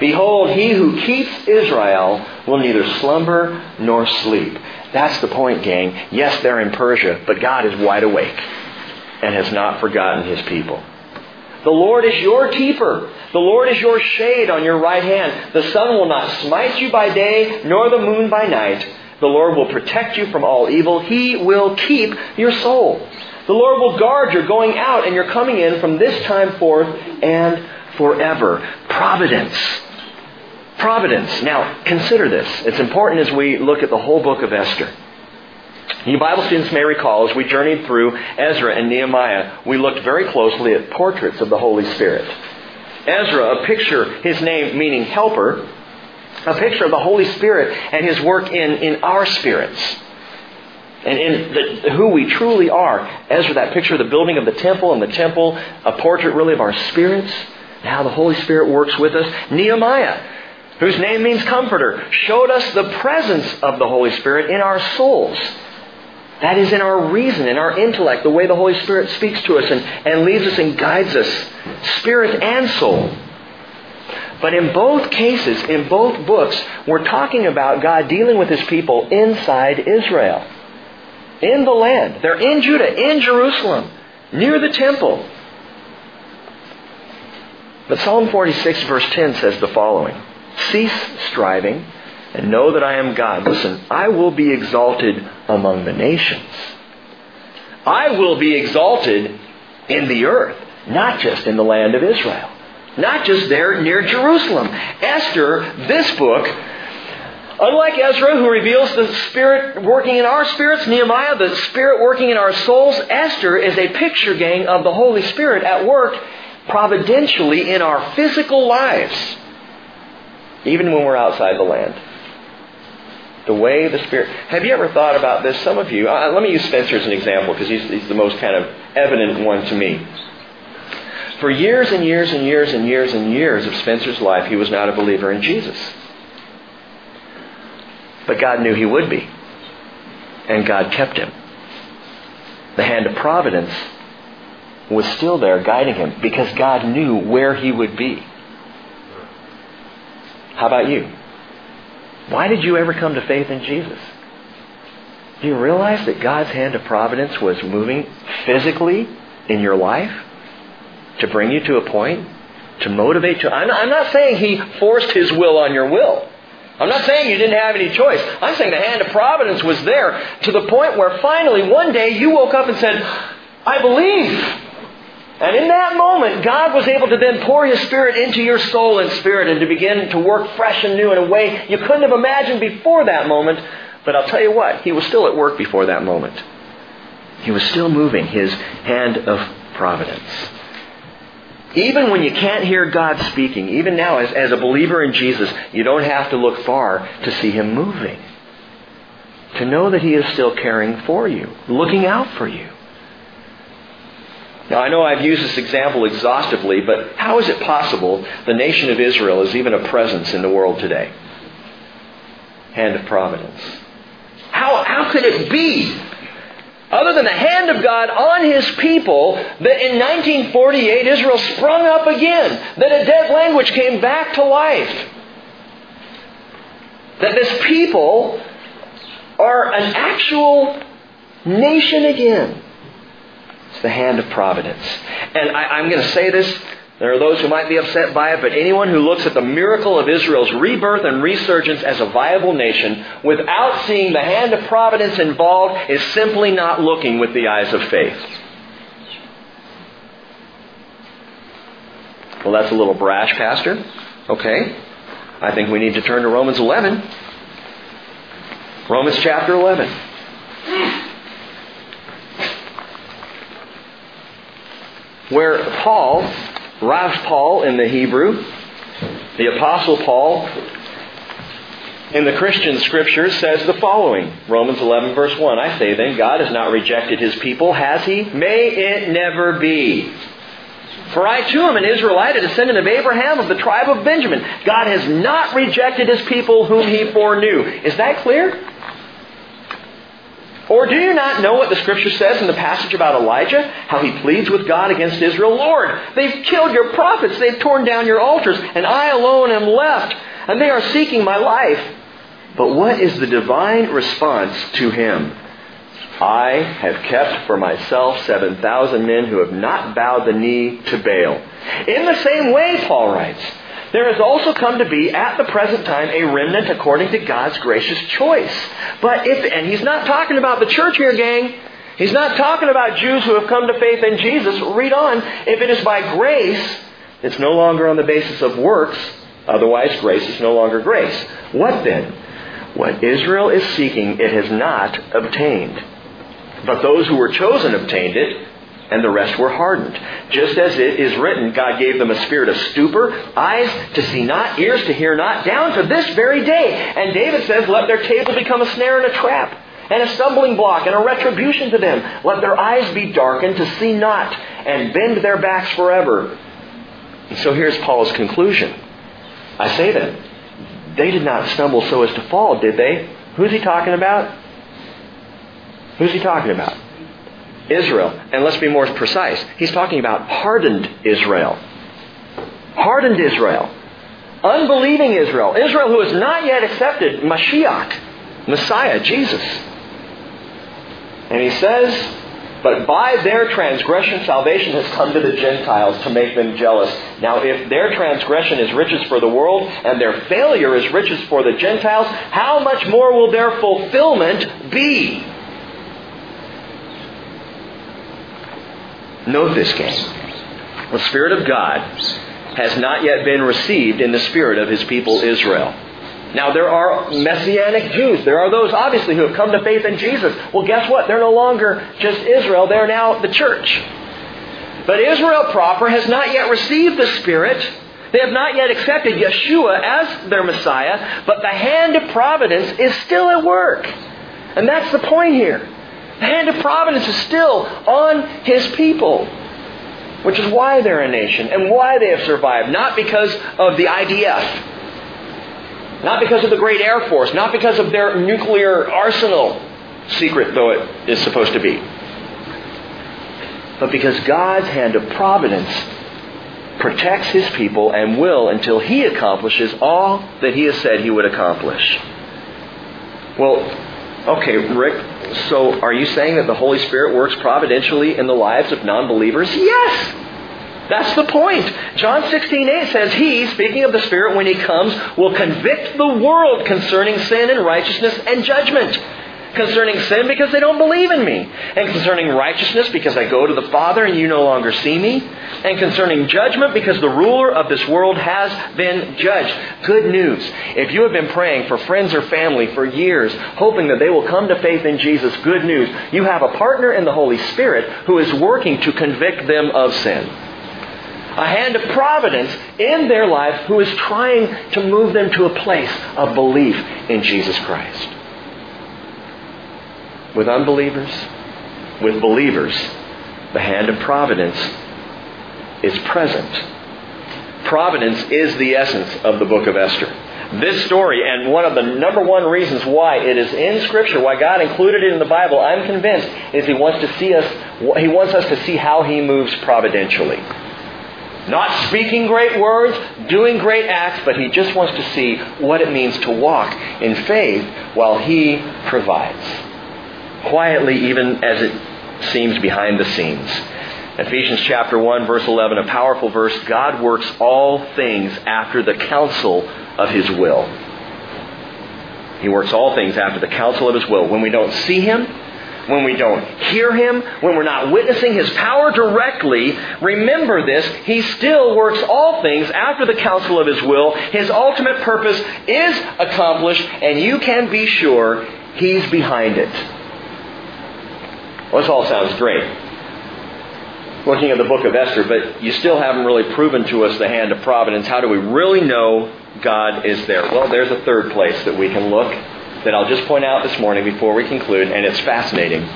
Behold, he who keeps Israel will neither slumber nor sleep. That's the point, gang. Yes, they're in Persia, but God is wide awake and has not forgotten his people. The Lord is your keeper. The Lord is your shade on your right hand. The sun will not smite you by day, nor the moon by night. The Lord will protect you from all evil. He will keep your soul. The Lord will guard your going out and your coming in from this time forth and forever. Providence. Providence. Now, consider this. It's important as we look at the whole book of Esther. You Bible students may recall as we journeyed through Ezra and Nehemiah, we looked very closely at portraits of the Holy Spirit. Ezra, a picture, his name meaning helper, a picture of the Holy Spirit and his work in, in our spirits and in the, who we truly are. Ezra, that picture of the building of the temple and the temple, a portrait really of our spirits and how the Holy Spirit works with us. Nehemiah, whose name means comforter, showed us the presence of the Holy Spirit in our souls. That is in our reason, in our intellect, the way the Holy Spirit speaks to us and, and leads us and guides us, spirit and soul. But in both cases, in both books, we're talking about God dealing with His people inside Israel in the land. They're in Judah, in Jerusalem, near the temple. But Psalm 46, verse 10 says the following Cease striving and know that I am God. Listen, I will be exalted among the nations. I will be exalted in the earth, not just in the land of Israel. Not just there near Jerusalem. Esther, this book, Unlike Ezra, who reveals the Spirit working in our spirits, Nehemiah, the Spirit working in our souls, Esther is a picture gang of the Holy Spirit at work providentially in our physical lives, even when we're outside the land. The way the Spirit. Have you ever thought about this? Some of you. Uh, let me use Spencer as an example because he's, he's the most kind of evident one to me. For years and years and years and years and years of Spencer's life, he was not a believer in Jesus. But God knew he would be. And God kept him. The hand of providence was still there guiding him because God knew where he would be. How about you? Why did you ever come to faith in Jesus? Do you realize that God's hand of providence was moving physically in your life to bring you to a point, to motivate you? I'm not, saying He forced His will on your will. I'm not saying you didn't have any choice. I'm saying the hand of providence was there to the point where finally one day you woke up and said, I believe. And in that moment, God was able to then pour His Spirit into your soul and spirit and to begin to work fresh and new in a way you couldn't have imagined before that moment. But I'll tell you what, He was still at work before that moment. He was still moving His hand of providence. Even when you can't hear God speaking, even now as, as a believer in Jesus, you don't have to look far to see Him moving. To know that He is still caring for you, looking out for you. Now, I know I've used this example exhaustively, but how is it possible the nation of Israel is even a presence in the world today? Hand of providence. How, how could it be, other than the hand of God on His people, that in 1948 Israel sprung up again, that a dead language came back to life? That this people are an actual nation again It's the hand of providence. And I, am going to say this. There are those who might be upset by it, but anyone who looks at the miracle of Israel's rebirth and resurgence as a viable nation without seeing the hand of providence involved is simply not looking with the eyes of faith. Well, that's a little brash, Pastor. Okay. I think we need to turn to Romans 11. Romans chapter 11. where Paul, Rav Paul in the Hebrew, the Apostle Paul, in the Christian scriptures says the following Romans 11, verse 1. I say then, God has not rejected his people, has he? May it never be. For I too am an Israelite, a descendant of Abraham of the tribe of Benjamin. God has not rejected his people whom he foreknew. Is that clear? Or do you not know what the scripture says in the passage about Elijah? How he pleads with God against Israel? Lord, they've killed your prophets, they've torn down your altars, and I alone am left, and they are seeking my life. But what is the divine response to him? I have kept for myself 7,000 men who have not bowed the knee to Baal. In the same way, Paul writes, there has also come to be at the present time a remnant according to God's gracious choice. But if, and he's not talking about the church here, gang. He's not talking about Jews who have come to faith in Jesus. Read on. If it is by grace, it's no longer on the basis of works. Otherwise, grace is no longer grace. What then? What Israel is seeking, it has not obtained. But those who were chosen obtained it, and the rest were hardened. Just as it is written, God gave them a spirit of stupor, eyes to see not, ears to hear not, down to this very day. And David says, Let their table become a snare and a trap, and a stumbling block, and a retribution to them. Let their eyes be darkened to see not, and bend their backs forever. And so here's Paul's conclusion. I say then, they did not stumble so as to fall, did they? Who's he talking about? Who's he talking about? Israel. And let's be more precise. He's talking about hardened Israel. Hardened Israel. Unbelieving Israel. Israel who has not yet accepted Mashiach, Messiah, Jesus. And he says, but by their transgression, salvation has come to the Gentiles to make them jealous. Now, if their transgression is riches for the world, and their failure is riches for the Gentiles, how much more will their fulfillment be? Note this, game. The Spirit of God has not yet been received in the spirit of His people Israel. Now, there are Messianic Jews. There are those, obviously, who have come to faith in Jesus. Well, guess what? They're no longer just Israel. They're now the church. But Israel proper has not yet received the Spirit. They have not yet accepted Yeshua as their Messiah, but the hand of providence is still at work. And that's the point here. The hand of providence is still on his people. which is why they're a nation and why they have survived. Not because of the IDF, not because of the great Air Force, not because of their nuclear arsenal, secret though it is supposed to be, but because God's hand of providence protects his people and will until he accomplishes all that he has said he would accomplish. Well, okay, Rick, so are you saying that the Holy Spirit works providentially in the lives of non believers? Yes! That's the point. John 16, 8 says, He, speaking of the Spirit, when He comes, will convict the world concerning sin and righteousness and judgment concerning sin because they don't believe in me, and concerning righteousness because I go to the Father and you no longer see me, and concerning judgment because the ruler of this world has been judged. Good news. If you have been praying for friends or family for years, hoping that they will come to faith in Jesus, good news. You have a partner in the Holy Spirit who is working to convict them of sin a hand of providence in their life who is trying to move them to a place of belief in Jesus Christ with unbelievers, with believers, the hand of providence is present. Providence is the essence of the book of Esther. This story, and one of the number one reasons why it is in Scripture, why God included it in the Bible, I'm convinced, is He wants to see us, He wants us to see how He moves providentially. Not speaking great words, doing great acts, but He just wants to see what it means to walk in faith while He provides quietly even as it seems behind the scenes. Ephesians chapter 1 verse 11, a powerful verse, God works all things after the counsel of His will. He works all things after the counsel of His will. When we don't see Him, when we don't hear Him, when we're not witnessing His power directly, remember this, He still works all things after the counsel of His will. His ultimate purpose is accomplished, and you can be sure He's behind it. Well, this all sounds great. Looking at the book of Esther, but you still haven't really proven to us the hand of providence. How do we really know God is there? Well, there's a third place that we can look that I'll just point out this morning before we conclude, and it's fascinating.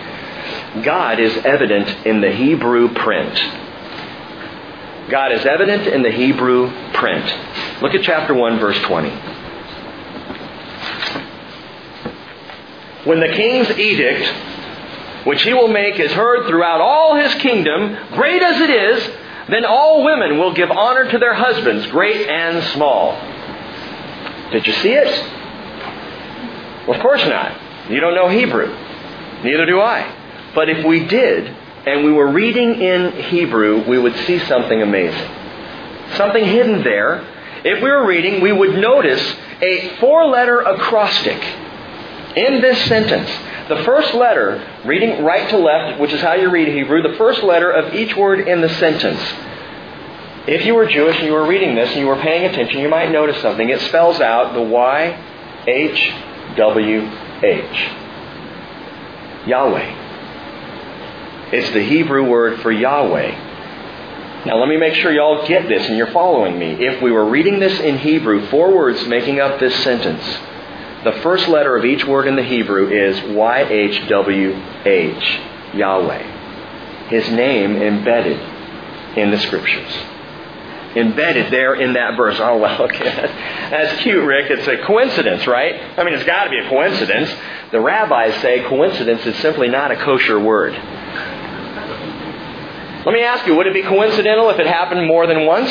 God is evident in the Hebrew print. God is evident in the Hebrew print. Look at chapter 1, verse 20. When the king's edict which he will make is heard throughout all his kingdom, great as it is, then all women will give honor to their husbands, great and small. Did you see it? Well, of course not. You don't know Hebrew. Neither do I. But if we did, and we were reading in Hebrew, we would see something amazing. Something hidden there. If we were reading, we would notice a four letter acrostic in this sentence. The first letter, reading right to left, which is how you read Hebrew, the first letter of each word in the sentence. If you were Jewish and you were reading this and you were paying attention, you might notice something. It spells out the Y H W H. Yahweh. It's the Hebrew word for Yahweh. Now, let me make sure y'all get this and you're following me. If we were reading this in Hebrew, four words making up this sentence, the first letter of each word in the Hebrew is YHWH, Yahweh. His name embedded in the Scriptures. Embedded there in that verse. Oh, well, okay. That's cute, Rick. It's a coincidence, right? I mean, it's got to be a coincidence. The rabbis say coincidence is simply not a kosher word. Let me ask you, would it be coincidental if it happened more than once?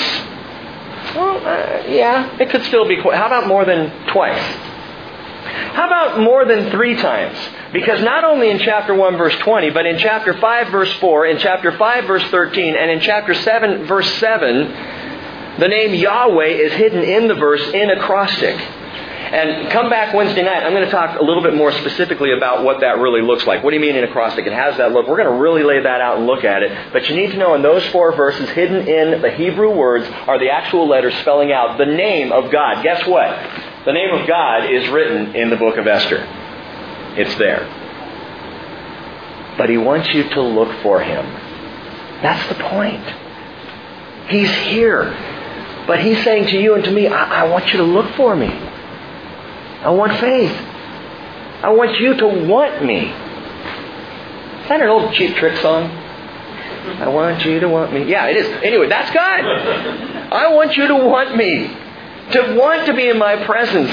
Well, uh, yeah, it could still be. How about more than twice? How about more than three times? Because not only in chapter 1 verse 20, but in chapter 5 verse 4, in chapter 5 verse 13, and in chapter 7 verse 7, the name Yahweh is hidden in the verse in acrostic. And come back Wednesday night. I'm going to talk a little bit more specifically about what that really looks like. What do you mean in acrostic? And how does that look? We're going to really lay that out and look at it. But you need to know in those four verses, hidden in the Hebrew words, are the actual letters spelling out the name of God. Guess what? The name of God is written in the book of Esther. It's there. But he wants you to look for him. That's the point. He's here. But he's saying to you and to me, I, I want you to look for me. I want faith. I want you to want me. Is that an old Cheap Trick song? I want you to want me. Yeah, it is. Anyway, that's God. I want you to want me. To want to be in my presence.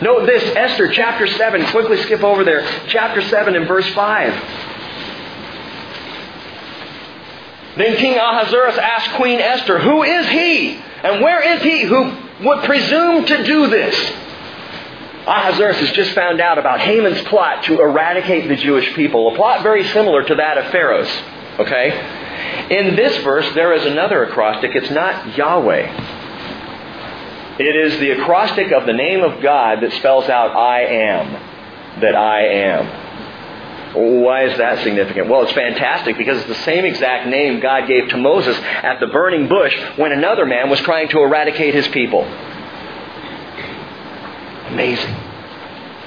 Note this, Esther chapter 7. Quickly skip over there. Chapter 7 and verse 5. Then King Ahasuerus asked Queen Esther, Who is he? And where is he who would presume to do this? Ahasuerus has just found out about Haman's plot to eradicate the Jewish people, a plot very similar to that of Pharaoh's. Okay? In this verse, there is another acrostic. It's not Yahweh. It is the acrostic of the name of God that spells out I am, that I am. Why is that significant? Well, it's fantastic because it's the same exact name God gave to Moses at the burning bush when another man was trying to eradicate his people. Amazing.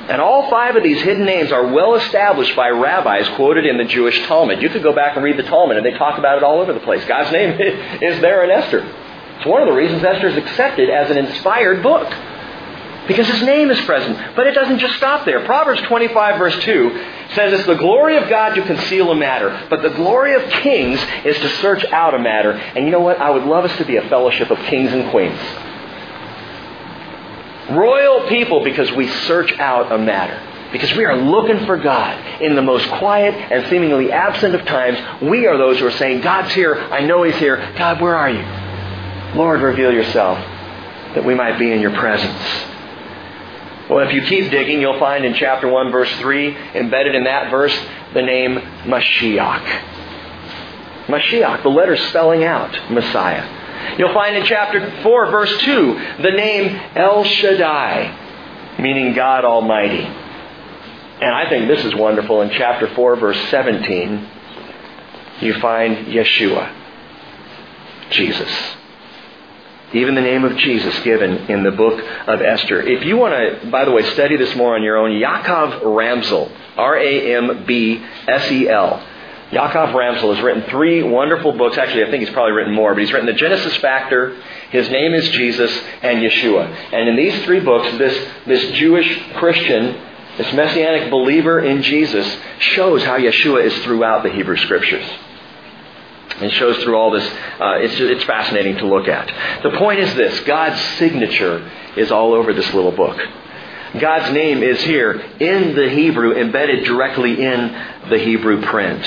And all five of these hidden names are well established by rabbis quoted in the Jewish Talmud. You could go back and read the Talmud, and they talk about it all over the place. God's name is there in Esther. It's one of the reasons Esther is accepted as an inspired book. Because his name is present. But it doesn't just stop there. Proverbs 25, verse 2 says it's the glory of God to conceal a matter, but the glory of kings is to search out a matter. And you know what? I would love us to be a fellowship of kings and queens. Royal people because we search out a matter. Because we are looking for God in the most quiet and seemingly absent of times. We are those who are saying, God's here. I know He's here. God, where are you? Lord, reveal yourself that we might be in your presence. Well, if you keep digging, you'll find in chapter 1, verse 3, embedded in that verse, the name Mashiach. Mashiach, the letter spelling out Messiah. You'll find in chapter 4, verse 2, the name El Shaddai, meaning God Almighty. And I think this is wonderful. In chapter 4, verse 17, you find Yeshua, Jesus. Even the name of Jesus given in the book of Esther. If you want to, by the way, study this more on your own, Yaakov Rambsel, R-A-M-B-S-E-L. Yaakov Rambsel has written three wonderful books. Actually, I think he's probably written more, but he's written The Genesis Factor, His Name is Jesus, and Yeshua. And in these three books, this, this Jewish Christian, this messianic believer in Jesus, shows how Yeshua is throughout the Hebrew Scriptures. It shows through all this. Uh, it's, it's fascinating to look at. The point is this God's signature is all over this little book. God's name is here in the Hebrew, embedded directly in the Hebrew print.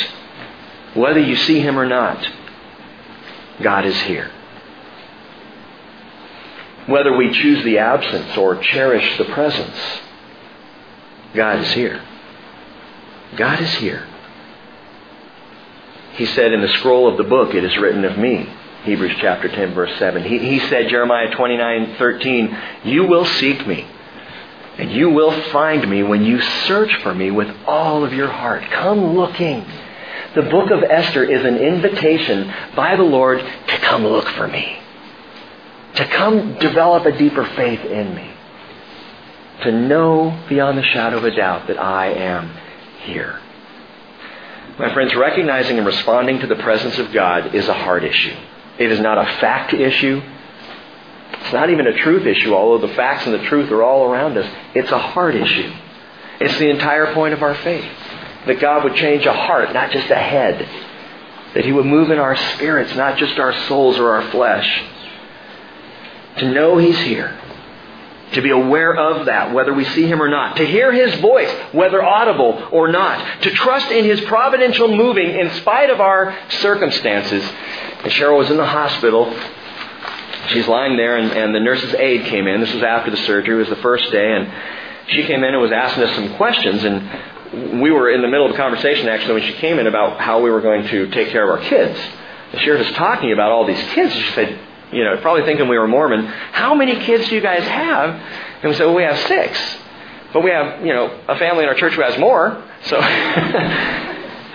Whether you see him or not, God is here. Whether we choose the absence or cherish the presence, God is here. God is here. He said in the scroll of the book, it is written of me. Hebrews chapter 10 verse 7. He, he said, Jeremiah 29, 13, you will seek me and you will find me when you search for me with all of your heart. Come looking. The book of Esther is an invitation by the Lord to come look for me. To come develop a deeper faith in me. To know beyond the shadow of a doubt that I am here. My friends, recognizing and responding to the presence of God is a heart issue. It is not a fact issue. It's not even a truth issue, although the facts and the truth are all around us. It's a heart issue. It's the entire point of our faith. That God would change a heart, not just a head. That He would move in our spirits, not just our souls or our flesh. To know He's here to be aware of that, whether we see him or not, to hear his voice, whether audible or not, to trust in his providential moving in spite of our circumstances. And Cheryl was in the hospital. She's lying there, and, and the nurse's aide came in. This was after the surgery. It was the first day, and she came in and was asking us some questions. And we were in the middle of a conversation, actually, when she came in about how we were going to take care of our kids. And she us talking about all these kids. She said, you know, probably thinking we were Mormon, how many kids do you guys have? And we said, well, we have six. But we have, you know, a family in our church who has more. So,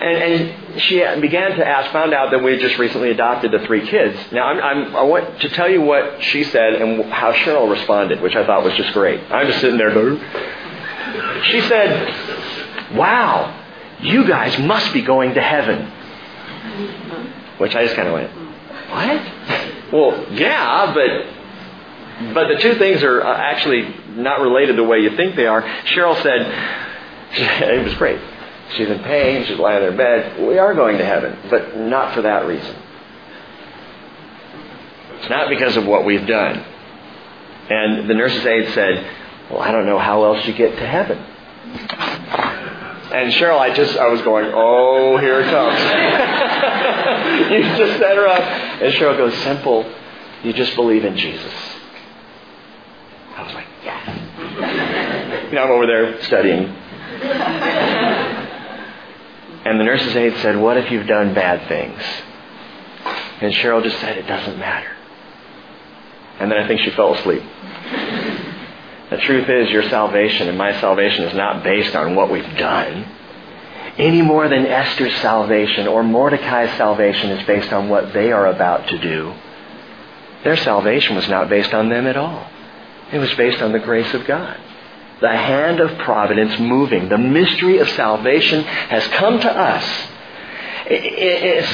and, and she began to ask, found out that we had just recently adopted the three kids. Now, I'm, I'm, i want to tell you what she said and how Cheryl responded, which I thought was just great. I'm just sitting there she said, wow, you guys must be going to heaven. Which I just kind of went, what? Well, yeah, but but the two things are uh, actually not related the way you think they are. Cheryl said, it was great. She's in pain. She's lying in her bed. We are going to heaven, but not for that reason. It's not because of what we've done. And the nurse's aide said, Well, I don't know how else you get to heaven. And Cheryl, I just, I was going, Oh, here it comes. you just set her up. And Cheryl goes, Simple. You just believe in Jesus. I was like, Yes. you know, I'm over there studying. And the nurse's aide said, What if you've done bad things? And Cheryl just said, It doesn't matter. And then I think she fell asleep. The truth is, your salvation and my salvation is not based on what we've done. Any more than Esther's salvation or Mordecai's salvation is based on what they are about to do. Their salvation was not based on them at all. It was based on the grace of God. The hand of providence moving. The mystery of salvation has come to us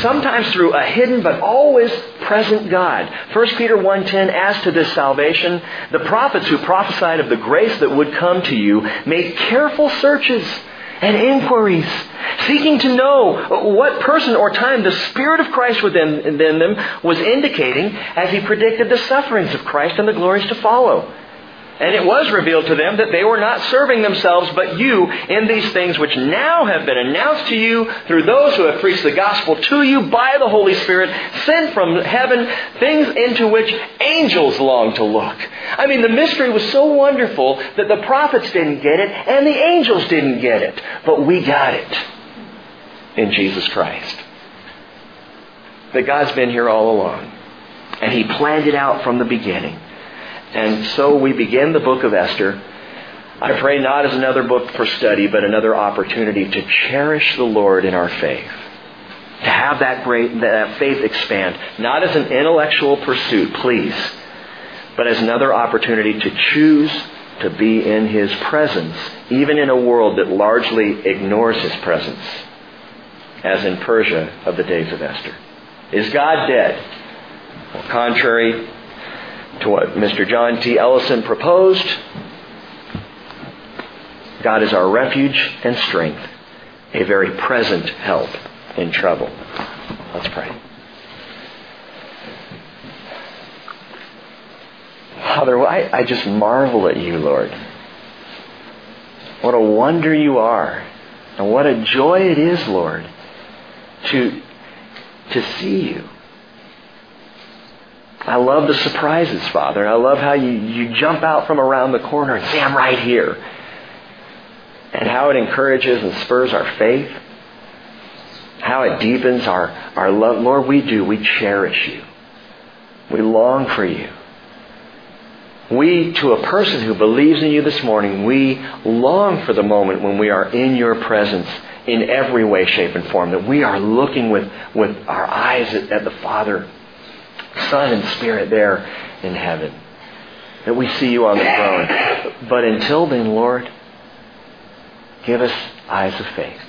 sometimes through a hidden but always present God. 1 Peter 1.10, as to this salvation, the prophets who prophesied of the grace that would come to you made careful searches and inquiries, seeking to know what person or time the Spirit of Christ within, within them was indicating as he predicted the sufferings of Christ and the glories to follow. And it was revealed to them that they were not serving themselves but you in these things which now have been announced to you through those who have preached the gospel to you by the Holy Spirit, sent from heaven, things into which angels long to look. I mean, the mystery was so wonderful that the prophets didn't get it and the angels didn't get it. But we got it in Jesus Christ. That God's been here all along. And He planned it out from the beginning. And so we begin the book of Esther. I pray not as another book for study, but another opportunity to cherish the Lord in our faith. To have that great that faith expand, not as an intellectual pursuit, please, but as another opportunity to choose to be in His presence, even in a world that largely ignores His presence, as in Persia of the days of Esther. Is God dead? Well, contrary to what Mr. John T. Elson proposed. God is our refuge and strength, a very present help in trouble. Let's pray. Father, I, I just marvel at you, Lord. What a wonder you are. And what a joy it is, Lord, to, to see you I love the surprises, Father. I love how you, you jump out from around the corner and say, I'm right here. And how it encourages and spurs our faith. How it deepens our, our love. Lord, we do. We cherish you. We long for you. We, to a person who believes in you this morning, we long for the moment when we are in your presence in every way, shape, and form. That we are looking with, with our eyes at, at the Father Son and Spirit there in heaven. That we see you on the throne. But until then, Lord, give us eyes of faith.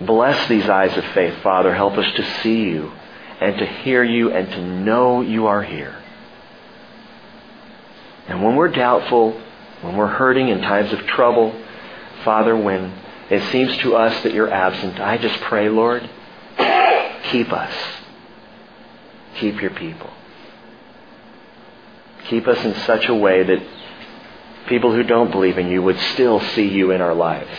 Bless these eyes of faith, Father. Help us to see you and to hear you and to know you are here. And when we're doubtful, when we're hurting in times of trouble, Father, when it seems to us that you're absent, I just pray, Lord, keep us. Keep your people. Keep us in such a way that people who don't believe in you would still see you in our lives.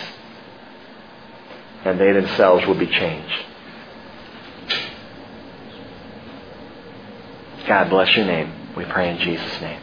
And they themselves will be changed. God bless your name. We pray in Jesus' name.